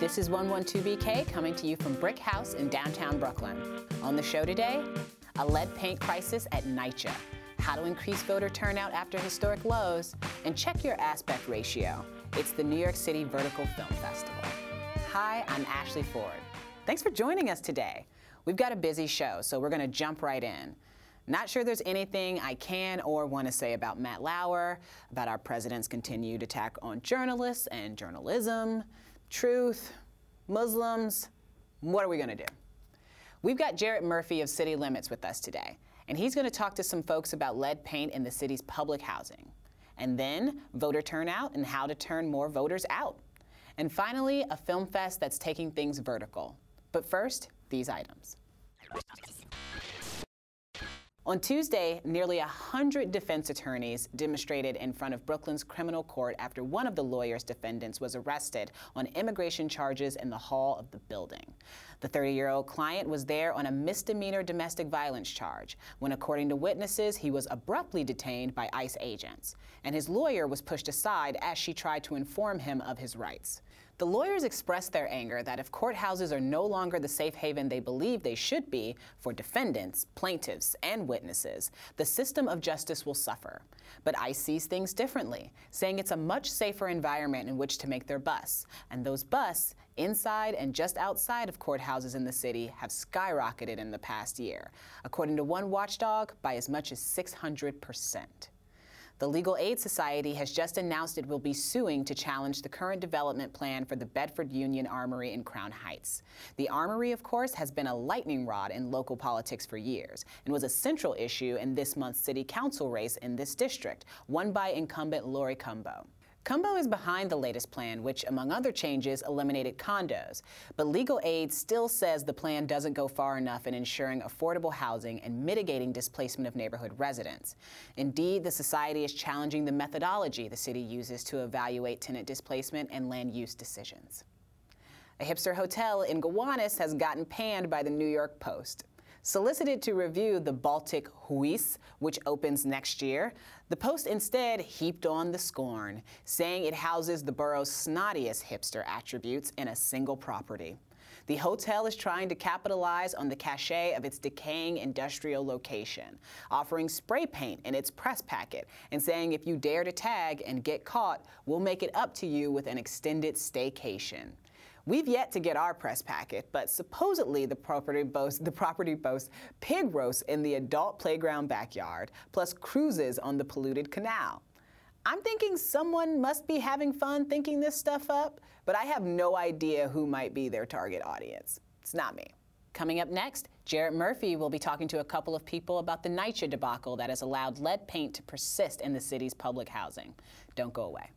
This is 112BK coming to you from BRIC House in downtown Brooklyn. On the show today, a lead paint crisis at NYCHA, how to increase voter turnout after historic lows, and check your aspect ratio. It's the New York City Vertical Film Festival. Hi, I'm Ashley Ford. Thanks for joining us today. We've got a busy show, so we're going to jump right in. Not sure there's anything I can or want to say about Matt Lauer, about our president's continued attack on journalists and journalism, truth, Muslims. What are we going to do? We've got Jarrett Murphy of City Limits with us today, and he's going to talk to some folks about lead paint in the city's public housing. And then voter turnout and how to turn more voters out. And finally, a film fest that's taking things vertical. But first, these items. On Tuesday, nearly 100 defense attorneys demonstrated in front of Brooklyn's criminal court after one of the lawyer's defendants was arrested on immigration charges in the hall of the building. The 30 year old client was there on a misdemeanor domestic violence charge when, according to witnesses, he was abruptly detained by ICE agents, and his lawyer was pushed aside as she tried to inform him of his rights. The lawyers expressed their anger that if courthouses are no longer the safe haven they believe they should be for defendants, plaintiffs, and witnesses, the system of justice will suffer. But ICE sees things differently, saying it's a much safer environment in which to make their bus, and those busts inside and just outside of courthouses in the city have skyrocketed in the past year, according to one watchdog, by as much as 600 percent. The Legal Aid Society has just announced it will be suing to challenge the current development plan for the Bedford Union Armory in Crown Heights. The Armory, of course, has been a lightning rod in local politics for years and was a central issue in this month's city council race in this district, won by incumbent Laurie Cumbo. Cumbo is behind the latest plan, which, among other changes, eliminated condos. But legal aid still says the plan doesn't go far enough in ensuring affordable housing and mitigating displacement of neighborhood residents. Indeed, the society is challenging the methodology the city uses to evaluate tenant displacement and land use decisions. A hipster hotel in Gowanus has gotten panned by the New York Post. Solicited to review the Baltic Huis, which opens next year, the Post instead heaped on the scorn, saying it houses the borough's snottiest hipster attributes in a single property. The hotel is trying to capitalize on the cachet of its decaying industrial location, offering spray paint in its press packet and saying if you dare to tag and get caught, we'll make it up to you with an extended staycation. We've yet to get our press packet, but supposedly the property boasts the property boasts pig roasts in the adult playground backyard, plus cruises on the polluted canal. I'm thinking someone must be having fun thinking this stuff up, but I have no idea who might be their target audience. It's not me. Coming up next, Jarrett Murphy will be talking to a couple of people about the NYCHA debacle that has allowed lead paint to persist in the city's public housing. Don't go away.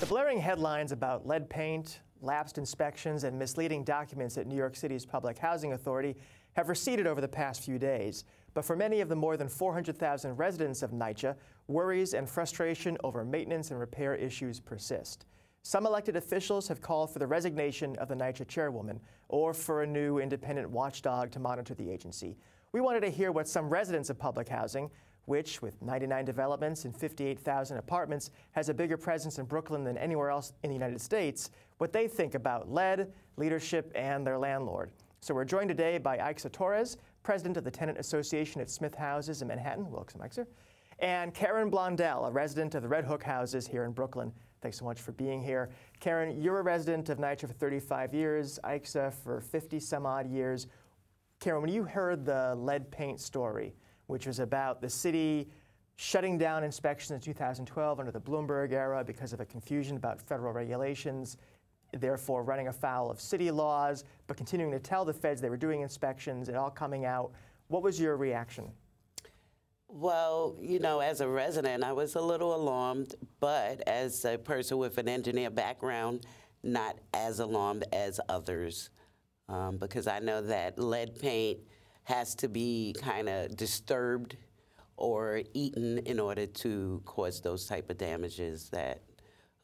The blaring headlines about lead paint, lapsed inspections, and misleading documents at New York City's Public Housing Authority have receded over the past few days. But for many of the more than 400,000 residents of NYCHA, worries and frustration over maintenance and repair issues persist. Some elected officials have called for the resignation of the NYCHA chairwoman or for a new independent watchdog to monitor the agency. We wanted to hear what some residents of public housing, which, with 99 developments and 58,000 apartments, has a bigger presence in Brooklyn than anywhere else in the United States, what they think about lead, leadership, and their landlord. So we're joined today by Aixa Torres, president of the Tenant Association at Smith Houses in Manhattan. Welcome, Aixa. And Karen Blondel, a resident of the Red Hook Houses here in Brooklyn. Thanks so much for being here. Karen, you're a resident of NYCHA for 35 years, Aixa for 50 some odd years. Karen, when you heard the lead paint story, which was about the city shutting down inspections in 2012 under the Bloomberg era because of a confusion about federal regulations, therefore running afoul of city laws, but continuing to tell the feds they were doing inspections, it all coming out. What was your reaction? Well, you know, as a resident, I was a little alarmed, but as a person with an engineer background, not as alarmed as others, um, because I know that lead paint has to be kind of disturbed or eaten in order to cause those type of damages that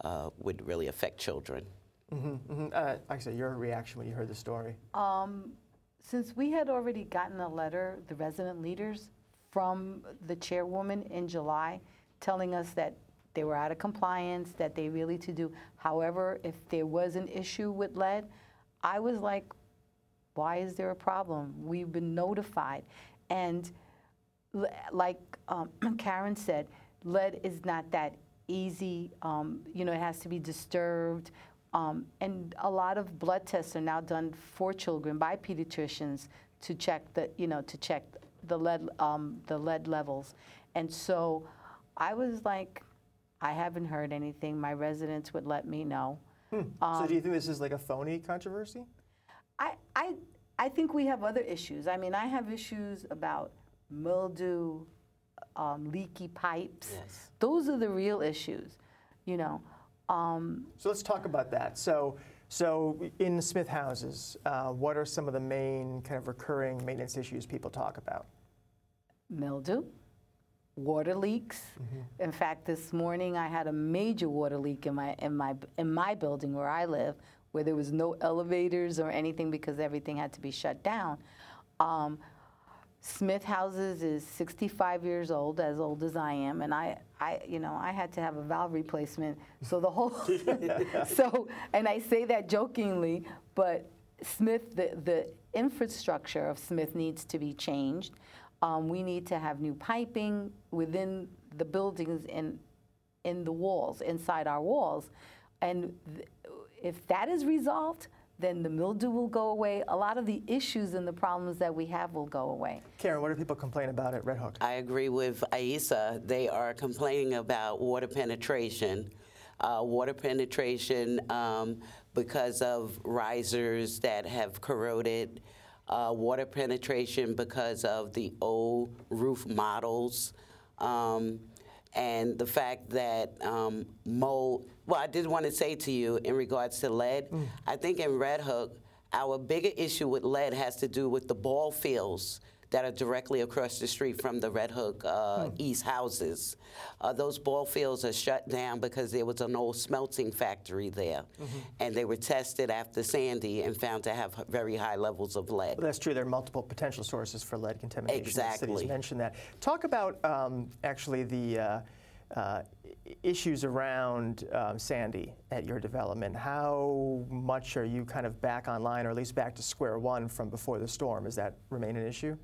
uh, would really affect children. Mm-hmm, mm-hmm. Uh, actually, your reaction when you heard the story? Um, since we had already gotten a letter, the resident leaders, from the chairwoman in July telling us that they were out of compliance, that they really to do. However, if there was an issue with lead, I was like, why is there a problem? We've been notified. And like um, Karen said, lead is not that easy. Um, you know, it has to be disturbed. Um, and a lot of blood tests are now done for children by pediatricians to check the, you know, to check the lead, um, the lead levels. And so I was like, I haven't heard anything. My residents would let me know. so do you think this is like a phony controversy? I, I, I think we have other issues. I mean, I have issues about mildew, um, leaky pipes. Yes. Those are the real issues, you know. Um, So let's talk about that. So, so in Smith houses, uh, what are some of the main kind of recurring maintenance issues people talk about? mildew, water leaks. In fact, this morning I had a major water leak in my in my in my building where I live, where there was no elevators or anything because everything had to be shut down. Um, Smith Houses is 65 years old, as old as I am, and I, I, you know, I had to have a valve replacement. So the whole, so, and I say that jokingly, but Smith, the, the infrastructure of Smith needs to be changed. Um, we need to have new piping within the buildings and in the walls, inside our walls. And th- if that is resolved, then the mildew will go away. A lot of the issues and the problems that we have will go away. Karen, what do people complain about at Red Hook? I agree with Aixa. They are complaining about water penetration. Uh, water penetration um, because of risers that have corroded. Uh, water penetration because of the old roof models. Um, and the fact that um, mold. Well, I did want to say to you in regards to lead, I think in Red Hook, our bigger issue with lead has to do with the ball fields that are directly across the street from the Red Hook uh, East houses. Uh, those ball fields are shut down because there was an old smelting factory there, and they were tested after Sandy and found to have very high levels of lead. Well, that's true. There are multiple potential sources for lead contamination. Exactly. The city's mentioned that. Talk about um, actually the uh, uh, issues around um, Sandy at your development. How much are you kind of back online, or at least back to square one from before the storm? Does that remain an issue?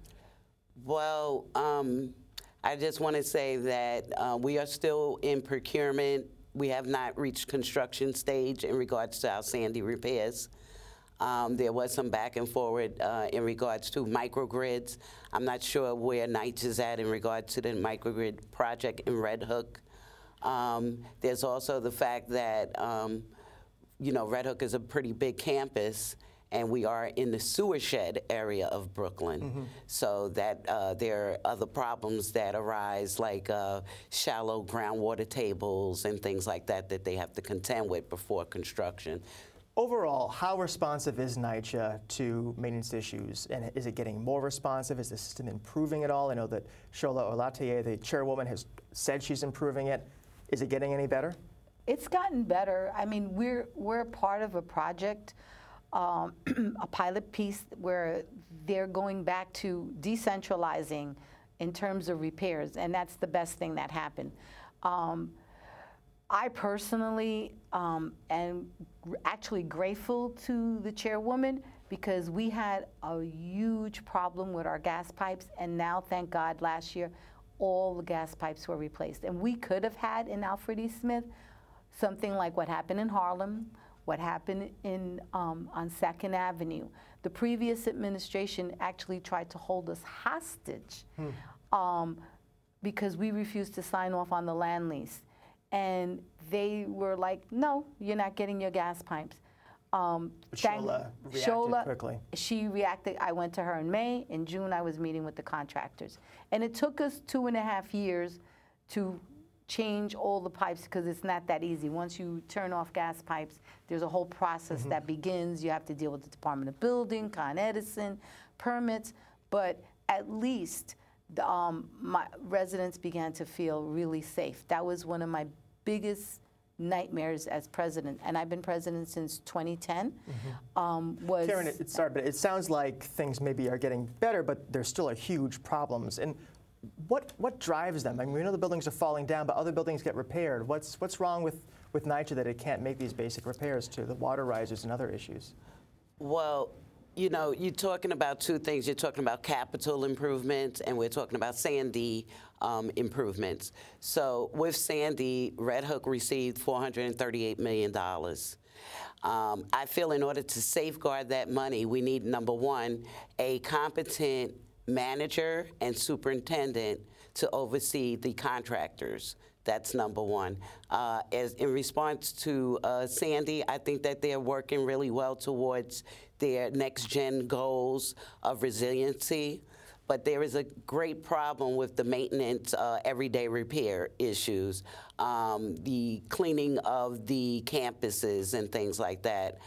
Well, um, I just want to say that uh, we are still in procurement. We have not reached construction stage in regards to our Sandy repairs. Um, there was some back and forward uh, in regards to microgrids. I'm not sure where Knights is at in regard to the microgrid project in Red Hook. Um, there's also the fact that um, you know, Red Hook is a pretty big campus, and we are in the sewer shed area of Brooklyn. So that uh, there are other problems that arise, like uh, shallow groundwater tables and things like that, that they have to contend with before construction. Overall, how responsive is NYCHA to maintenance issues? And is it getting more responsive? Is the system improving at all? I know that Shola Olatoye, the chairwoman, has said she's improving it. Is it getting any better? It's gotten better. I mean, we're we're part of a project, um, a pilot piece where they're going back to decentralizing in terms of repairs, and that's the best thing that happened. Um, I personally um, am actually grateful to the chairwoman because we had a huge problem with our gas pipes, and now, thank God, last year, all the gas pipes were replaced. And we could have had in Alfred E. Smith something like what happened in Harlem, what happened in um, on Second Avenue. The previous administration actually tried to hold us hostage um, because we refused to sign off on the land lease, and they were like, "No, you're not getting your gas pipes." Um, thank- Shola reacted Shola- quickly. She reacted. I went to her in May. In June, I was meeting with the contractors, and it took us two and a half years to change all the pipes because it's not that easy. Once you turn off gas pipes, there's a whole process that begins. You have to deal with the Department of Building, Con Edison, permits, but at least the, um, my residents began to feel really safe. That was one of my biggest nightmares as president, and I've been president since 2010. Um, was Karen, it, it- sorry, but it sounds like things maybe are getting better, but there still are huge problems. And what, what drives them? I mean, we know the buildings are falling down, but other buildings get repaired. What's, what's wrong with, with NYCHA that it can't make these basic repairs to the water risers and other issues? Well, you know, you're talking about two things. You're talking about capital improvements, and we're talking about Sandy um, improvements. So with Sandy, Red Hook received $438 million. Um, I feel in order to safeguard that money, we need number one, a competent manager and superintendent to oversee the contractors. That's number one. Uh, as in response to uh, Sandy, I think that they're working really well towards their next gen goals of resiliency. But there is a great problem with the maintenance, uh, everyday repair issues, um, the cleaning of the campuses and things like that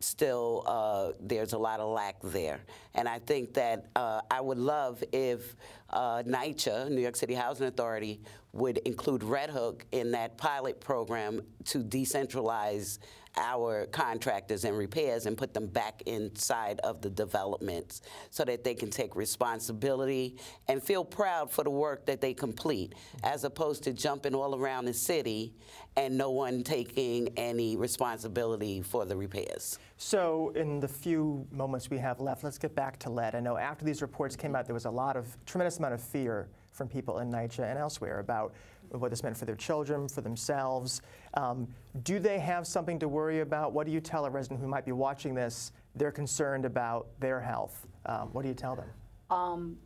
still uh, there's a lot of lack there. And I think that uh, I would love if uh, NYCHA, New York City Housing Authority, would include Red Hook in that pilot program to decentralize our contractors and repairs and put them back inside of the developments so that they can take responsibility and feel proud for the work that they complete, as opposed to jumping all around the city and no one taking any responsibility for the repairs. So, in the few moments we have left, let's get back to lead. I know after these reports came out, there was a lot of tremendous amount of fear from people in NYCHA and elsewhere about what this meant for their children, for themselves. Um, do they have something to worry about? What do you tell a resident who might be watching this? They're concerned about their health. Um, what do you tell them? Um,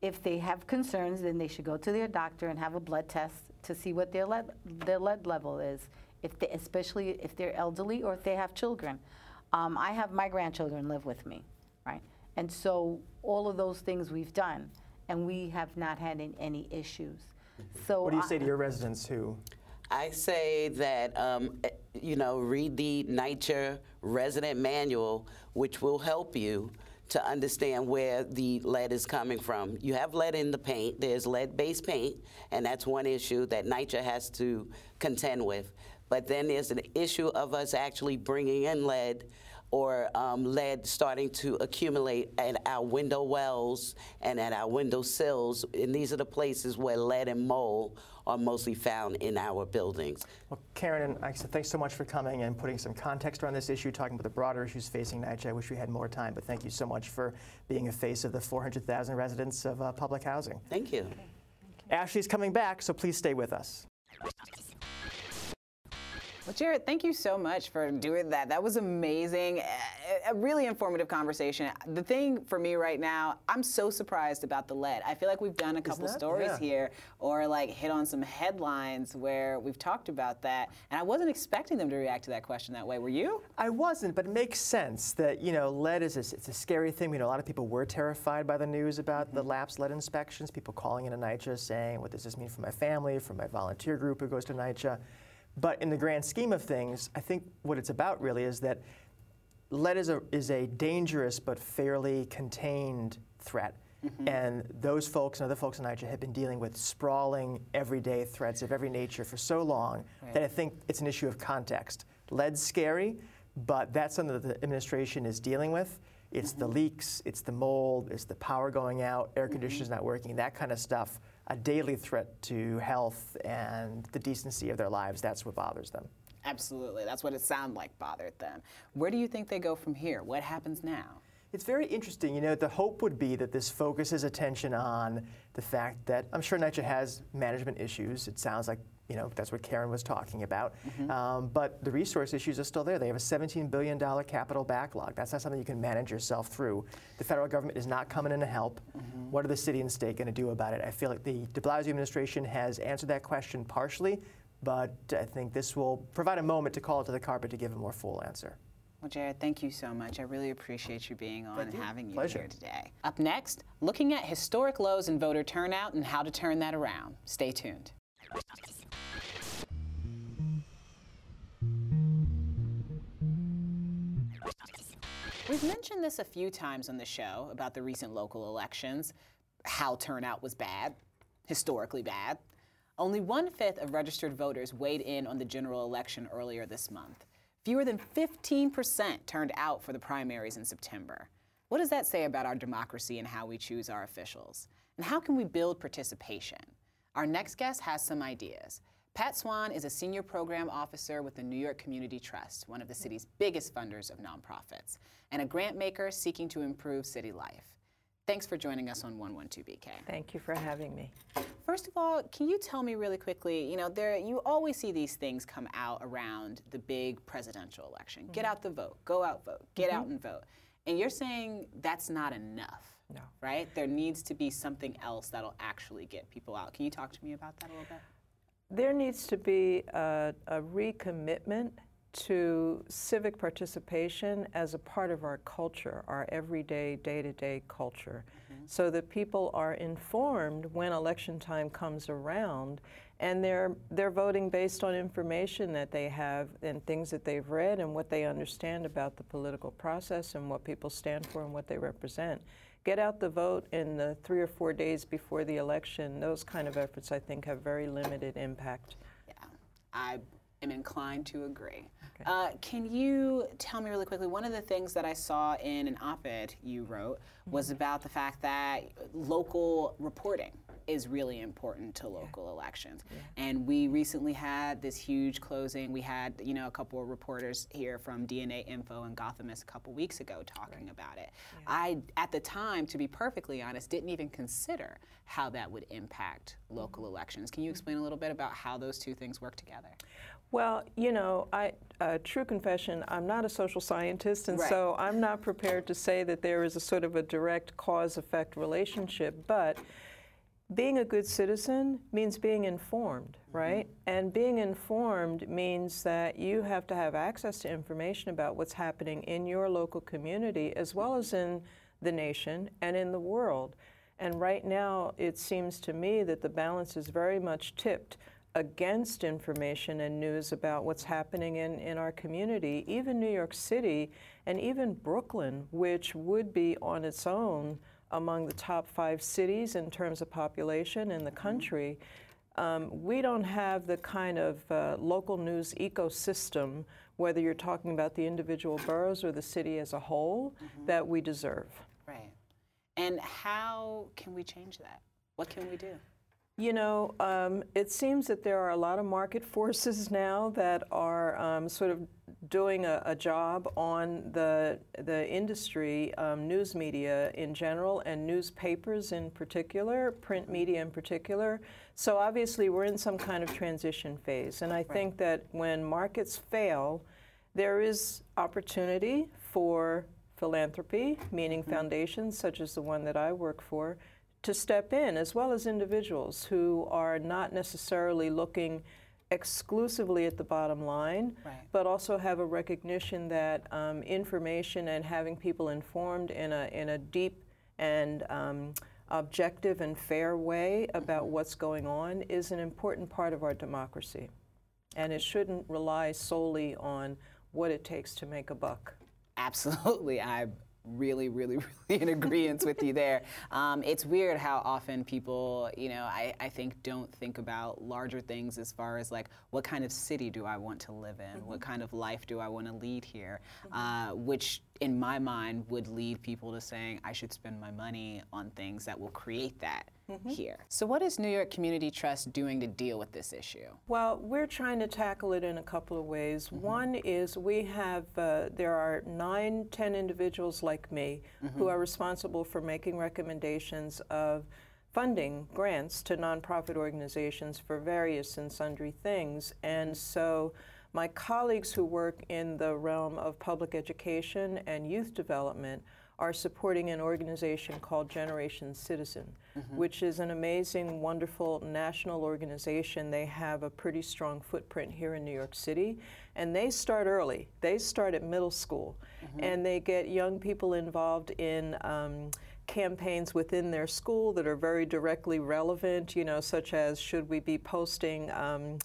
if they have concerns, then they should go to their doctor and have a blood test to see what their lead, their lead level is, if they, especially if they're elderly or if they have children. Um, I have my grandchildren live with me, right? And so all of those things we've done, and we have not had any issues. So What do you I- say to your residents who? I say that, um, eh, you know, read the NYCHA resident manual, which will help you to understand where the lead is coming from. You have lead in the paint, there's lead-based paint, and that's one issue that NYCHA has to contend with. But then there's an issue of us actually bringing in lead or um, lead starting to accumulate at our window wells and at our window sills. And these are the places where lead and mold are mostly found in our buildings. Well, Karen and Alexa, thanks so much for coming and putting some context around this issue, talking about the broader issues facing NYCHA. I wish we had more time, but thank you so much for being a face of the 400,000 residents of uh, public housing. Thank you. Ashley's coming back, so please stay with us. Well, Jarrett, thank you so much for doing that. That was amazing. A- really informative conversation. The thing for me right now, I'm so surprised about the lead. I feel like we've done a couple that? stories Yeah. here or like hit on some headlines where we've talked about that. And I wasn't expecting them to react to that question that way. Were you? I wasn't, but it makes sense that you know lead is a, it's a scary thing. We know a lot of people were terrified by the news about the mm-hmm. lapsed lead inspections. People calling in a NYCHA saying, "What does this mean for my family, for my volunteer group who goes to NYCHA?" But in the grand scheme of things, I think what it's about really is that lead is a is a dangerous but fairly contained threat. Mm-hmm. And those folks and other folks in NYCHA have been dealing with sprawling, everyday threats of every nature for so long that I think it's an issue of context. Lead's scary, but that's something that the administration is dealing with. It's the mm-hmm. leaks, it's the mold, it's the power going out, air mm-hmm. conditioners not working, that kind of stuff. A daily threat to health and the decency of their lives. That's what bothers them. Absolutely. That's what it sounded like bothered them. Where do you think they go from here? What happens now? It's very interesting. You know, the hope would be that this focuses attention on the fact that I'm sure NYCHA has management issues. It sounds like, you know, that's what Karen was talking about. Um, but the resource issues are still there. They have a $17 billion capital backlog. That's not something you can manage yourself through. The federal government is not coming in to help. What are the city and state going to do about it? I feel like the de Blasio administration has answered that question partially, but I think this will provide a moment to call it to the carpet to give a more full answer. Well, Jarrett, thank you so much. I really appreciate you being on and you. having you Pleasure. here today. Up next, looking at historic lows in voter turnout and how to turn that around. Stay tuned. We've mentioned this a few times on the show about the recent local elections, how turnout was bad, historically bad. Only one fifth of registered voters weighed in on the general election earlier this month. Fewer than 15% turned out for the primaries in September. What does that say about our democracy and how we choose our officials? And how can we build participation? Our next guest has some ideas. Pat Swann is a senior program officer with the New York Community Trust, one of the city's biggest funders of nonprofits, and a grant maker seeking to improve city life. Thanks for joining us on 112BK. Thank you for having me. First of all, can you tell me really quickly, you know, there you always see these things come out around the big presidential election. Get mm-hmm. out the vote, go out vote, get out mm-hmm. and vote. And you're saying that's not enough. No. Right? There needs to be something else that'll actually get people out. Can you talk to me about that a little bit? There needs to be a, a recommitment to civic participation as a part of our culture, our everyday, day to day culture, mm-hmm. so that people are informed when election time comes around and they're, they're voting based on information that they have and things that they've read and what they understand about the political process and what people stand for and what they represent. Get out the vote in the three or four days before the election. Those kind of efforts, I think, have very limited impact. Yeah, I am inclined to agree. Uh, can you tell me really quickly? One of the things that I saw in an op ed you wrote was about the fact that local reporting is really important to local elections. And we recently had this huge closing. We had, you know, a couple of reporters here from DNA Info and Gothamist a couple weeks ago talking about it. I, at the time, to be perfectly honest, didn't even consider how that would impact local elections. Can you explain a little bit about how those two things work together? Well, you know, I, uh, true confession, I'm not a social scientist, and Right. so I'm not prepared to say that there is a sort of a direct cause effect relationship. But being a good citizen means being informed, mm-hmm. right? And being informed means that you have to have access to information about what's happening in your local community as well as in the nation and in the world. And right now, it seems to me that the balance is very much tipped against information and news about what's happening in, in our community, even New York City and even Brooklyn, which would be on its own among the top five cities in terms of population in the country. Um, we don't have the kind of uh, local news ecosystem, whether you're talking about the individual boroughs or the city as a whole, that we deserve. Right. And how can we change that? What can we do? You know, um, it seems that there are a lot of market forces now that are um, sort of doing a, a job on the the industry, um, news media in general, and newspapers in particular, print media in particular. So obviously, we're in some kind of transition phase, and I think that when markets fail, there is opportunity for philanthropy, meaning foundations such as the one that I work for, to step in, as well as individuals who are not necessarily looking exclusively at the bottom line, Right. but also have a recognition that um, information and having people informed in a, in a deep and um, objective and fair way about what's going on is an important part of our democracy. And it shouldn't rely solely on what it takes to make a buck. Absolutely. I really, really, really in agreement with you there. Um, it's weird how often people, you know, I, I think don't think about larger things as far as like what kind of city do I want to live in? What kind of life do I want to lead here? Uh, which in my mind would lead people to saying I should spend my money on things that will create that mm-hmm. here. So what is New York Community Trust doing to deal with this issue? Well, we're trying to tackle it in a couple of ways. Mm-hmm. One is we have, uh, there are nine, ten individuals like me who mm-hmm. are responsible for making recommendations of funding grants to nonprofit organizations for various and sundry things. And so my colleagues who work in the realm of public education and youth development are supporting an organization called Generation Citizen, which is an amazing, wonderful national organization. They have a pretty strong footprint here in New York City, and they start early. They start at middle school, and they get young people involved in. Um, campaigns within their school that are very directly relevant, you know, such as should we be posting um,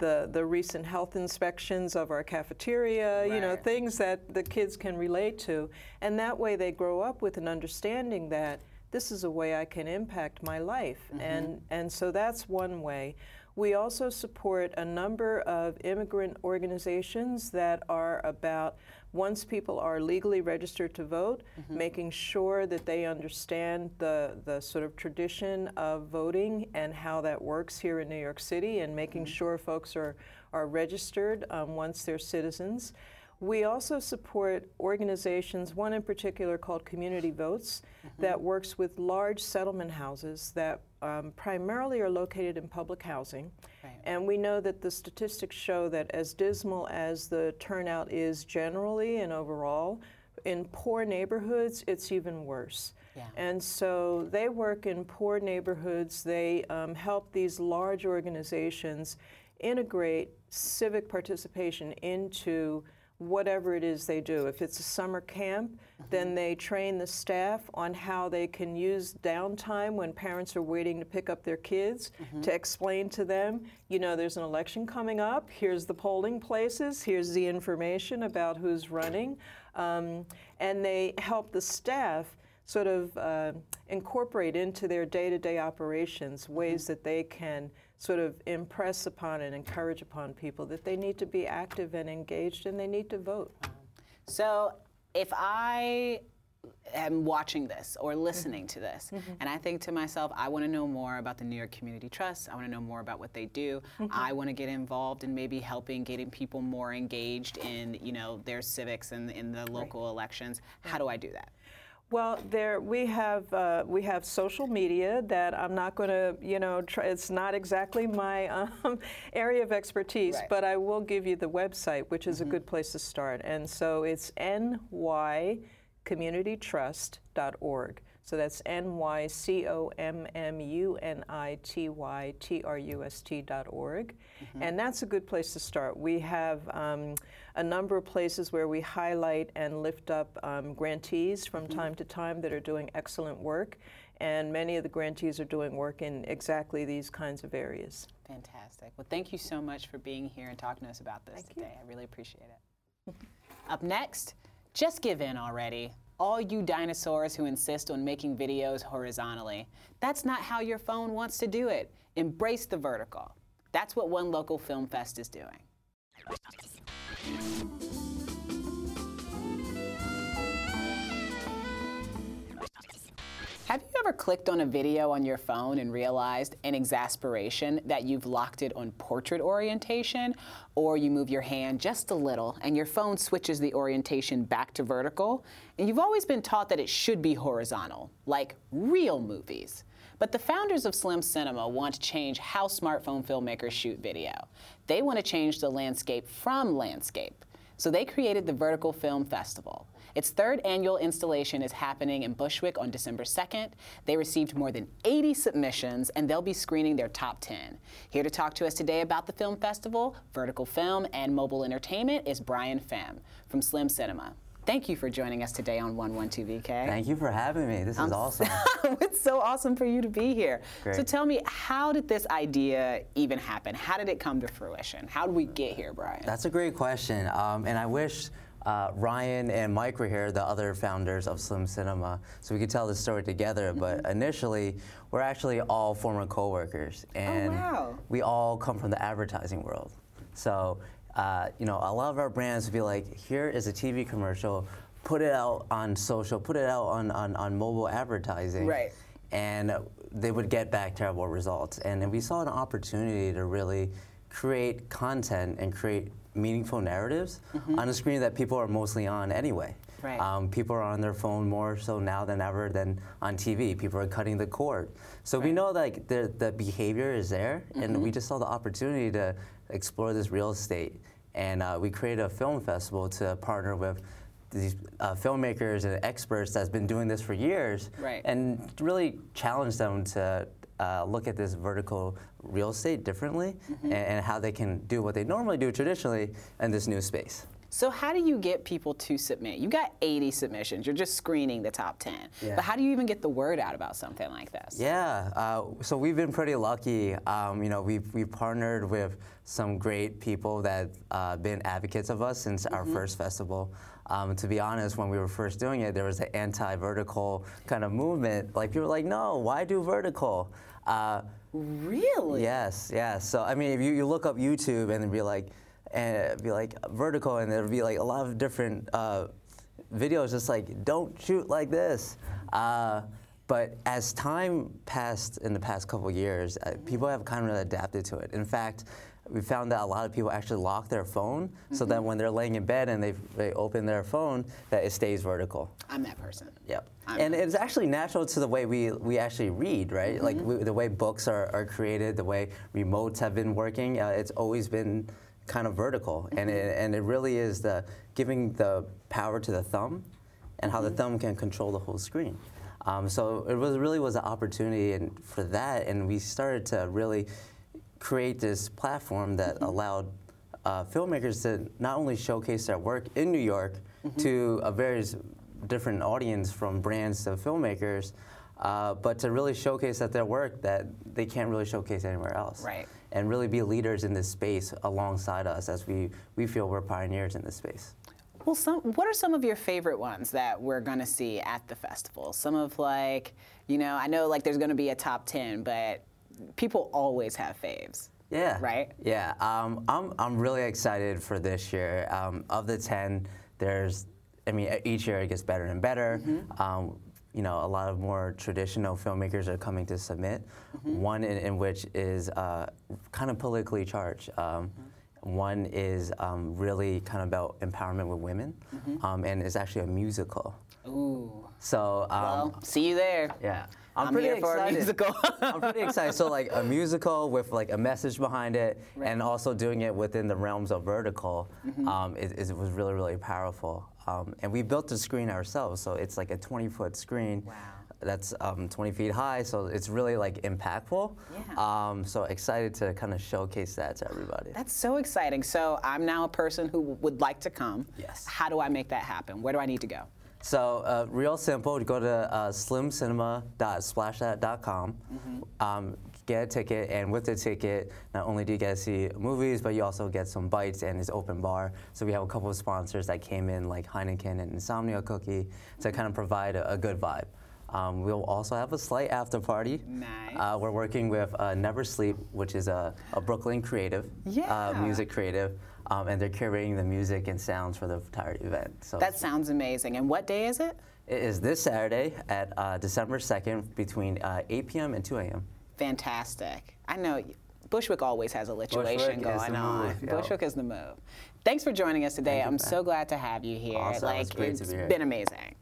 the, the recent health inspections of our cafeteria, you know, things that the kids can relate to. And that way they grow up with an understanding that this is a way I can impact my life. Mm-hmm. And, and so that's one way. We also support a number of immigrant organizations that are about once people are legally registered to vote, making sure that they understand the, the sort of tradition of voting and how that works here in New York City, and making sure folks are, are registered um, once they're citizens. We also support organizations, one in particular called Community Votes, that works with large settlement houses that um, primarily are located in public housing. Right. And we know that the statistics show that as dismal as the turnout is generally and overall, in poor neighborhoods, it's even worse. Yeah. And so they work in poor neighborhoods. They um, help these large organizations integrate civic participation into whatever it is they do. If it's a summer camp, then they train the staff on how they can use downtime when parents are waiting to pick up their kids to explain to them, you know, there's an election coming up, here's the polling places, here's the information about who's running. Um, and they help the staff sort of uh, incorporate into their day-to-day operations ways that they can sort of impress upon and encourage upon people that they need to be active and engaged and they need to vote. So if I am watching this or listening to this mm-hmm. and I think to myself, I want to know more about the New York Community Trust. I want to know more about what they do. Mm-hmm. I want to get involved in maybe helping getting people more engaged in, you know, their civics and in the local elections. How do I do that? Well, there we have uh, we have social media that I'm not going to you know try, it's not exactly my um, area of expertise, Right. but I will give you the website, which is a good place to start. And so it's nycommunitytrust.org. So that's N Y C O M M U N I T Y T R U S T dot org. And that's a good place to start. We have um, a number of places where we highlight and lift up um, grantees from time to time that are doing excellent work. And many of the grantees are doing work in exactly these kinds of areas. Fantastic. Well, thank you so much for being here and talking to us about this today. I really appreciate it. Up next, just give in already. All you dinosaurs who insist on making videos horizontally. That's not how your phone wants to do it. Embrace the vertical. That's what one local film fest is doing. Have you ever clicked on a video on your phone and realized in exasperation that you've locked it on portrait orientation? Or you move your hand just a little and your phone switches the orientation back to vertical? And you've always been taught that it should be horizontal, like real movies. But the founders of Slim Cinema want to change how smartphone filmmakers shoot video. They want to change the landscape from landscape. So they created the Vertical Film Festival. Its third annual installation is happening in Bushwick on December 2nd. They received more than 80 submissions and they'll be screening their top 10. Here to talk to us today about the film festival, vertical film, and mobile entertainment is Brian Pham from Slim Cinema. Thank you for joining us today on 112BK. Thank you for having me. This is awesome. it's so awesome for you to be here. Great. So tell me, how did this idea even happen? How did it come to fruition? How did we get here, Brian? That's a great question. Um, and I wish uh, Ryan and Mike were here, the other founders of Slim Cinema, so we could tell the story together. But initially, we're actually all former coworkers. And wow. we all come from the advertising world. So, uh, you know, a lot of our brands would be like, here is a TV commercial, put it out on social, put it out on, on, on mobile advertising. Right. And they would get back terrible results. And then we saw an opportunity to really create content and create meaningful narratives on a screen that people are mostly on anyway. Right. Um, people are on their phone more so now than ever than on TV. People are cutting the cord. So we know like the, the behavior is there, and we just saw the opportunity to explore this real estate. And uh, we created a film festival to partner with these uh, filmmakers and experts that's been doing this for years, Right. and really challenge them to uh, look at this vertical real estate differently and, and how they can do what they normally do traditionally in this new space. So how do you get people to submit? You got 80 submissions. You're just screening the top 10. Yeah. But how do you even get the word out about something like this? Yeah, uh, so we've been pretty lucky. Um, you know, we've, we've partnered with some great people that uh, been advocates of us since our first festival. Um, to be honest, when we were first doing it, there was an anti-vertical kind of movement. Like people were like, no, why do vertical? Uh, Really? Yes, yes. So I mean, if you, you look up YouTube and be like, and be like vertical, and there'd be like a lot of different uh, videos, just like don't shoot like this. Uh, but as time passed in the past couple years, uh, people have kind of adapted to it. In fact, we found that a lot of people actually lock their phone so that when they're laying in bed and they, they open their phone, that it stays vertical. I'm that person. Yep. I'm- And it's actually natural to the way we, we actually read, right? Like we, the way books are, are created, the way remotes have been working, uh, it's always been kind of vertical. And, it, and it really is the giving the power to the thumb and how the thumb can control the whole screen. Um, so it was really was an opportunity and for that, and we started to really create this platform that allowed uh, filmmakers to not only showcase their work in New York to a various different audience from brands to filmmakers, uh, but to really showcase that their work that they can't really showcase anywhere else. Right. And really be leaders in this space alongside us as we, we feel we're pioneers in this space. Well, some, what are some of your favorite ones that we're going to see at the festival? Some of like, you know, I know like there's going to be a top 10, but people always have faves. Yeah. Right? Yeah. Um, I'm, I'm really excited for this year. Um, of the 10, there's, I mean, each year it gets better and better. Um, you know, a lot of more traditional filmmakers are coming to submit. One in, in which is uh, kind of politically charged. Um, One is um, really kind of about empowerment with women, um, and it's actually a musical. Ooh. So, um, Well, see you there. yeah. I'm pretty here for a excited. musical. I'm pretty excited. So like a musical with like a message behind it, and also doing it within the realms of vertical, Mm-hmm. um, it, it was really really powerful. Um, and we built the screen ourselves, so it's like a 20 foot screen. Wow. That's um, 20 feet high, so it's really like impactful. Yeah. Um, so excited to kind of showcase that to everybody. That's so exciting. So I'm now a person who would like to come. Yes. How do I make that happen? Where do I need to go? So uh, real simple. Go to uh, slimcinema.splashthat.com. Um, get a ticket, and with the ticket, not only do you get to see movies, but you also get some bites and it's open bar. So we have a couple of sponsors that came in, like Heineken and Insomnia Cookie, to kind of provide a, a good vibe. Um, we'll also have a slight after party. Nice. Uh, we're working with uh, Never Sleep, which is a, a Brooklyn creative, Yeah. uh, music creative, um, and they're curating the music and sounds for the entire event. So That sounds amazing. And what day is it? it is this Saturday at uh, December 2nd between uh, 8 p.m. and 2 a.m. Fantastic. I know Bushwick always has a lituation going on. move, yeah. Bushwick is the move. Thanks for joining us today. Thank I'm so glad to have you here. Awesome. Like It's great to be here. been amazing.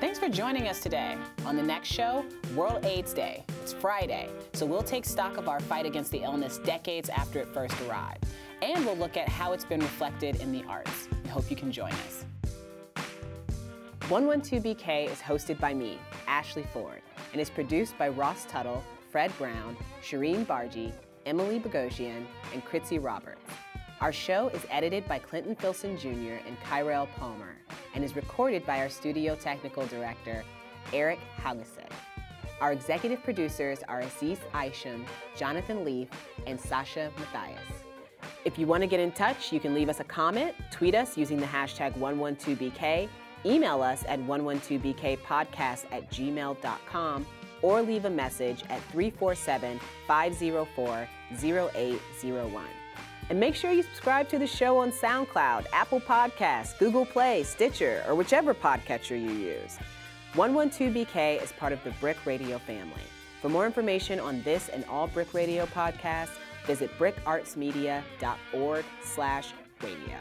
Thanks for joining us today. On the next show, World AIDS Day. It's Friday, so we'll take stock of our fight against the illness decades after it first arrived. And we'll look at how it's been reflected in the arts. I hope you can join us. 112BK is hosted by me, Ashley Ford, and is produced by Ross Tuttle, Fred Brown, Shireen Bargy, Emily Bogosian, and Kritzy Roberts. Our show is edited by Clinton Filson Jr. and Kyrell Palmer, and is recorded by our studio technical director, Eric Haugesett. Our executive producers are Aziz Isham, Jonathan Leaf, and Sasha Matthias. If you want to get in touch, you can leave us a comment, tweet us using the hashtag 112BK, email us at 112BKpodcast at gmail.com, or leave a message at 347 504 0801. And make sure you subscribe to the show on SoundCloud, Apple Podcasts, Google Play, Stitcher, or whichever podcatcher you use. 112BK is part of the BRIC Radio family. For more information on this and all BRIC Radio podcasts, visit brickartsmedia.org slash radio.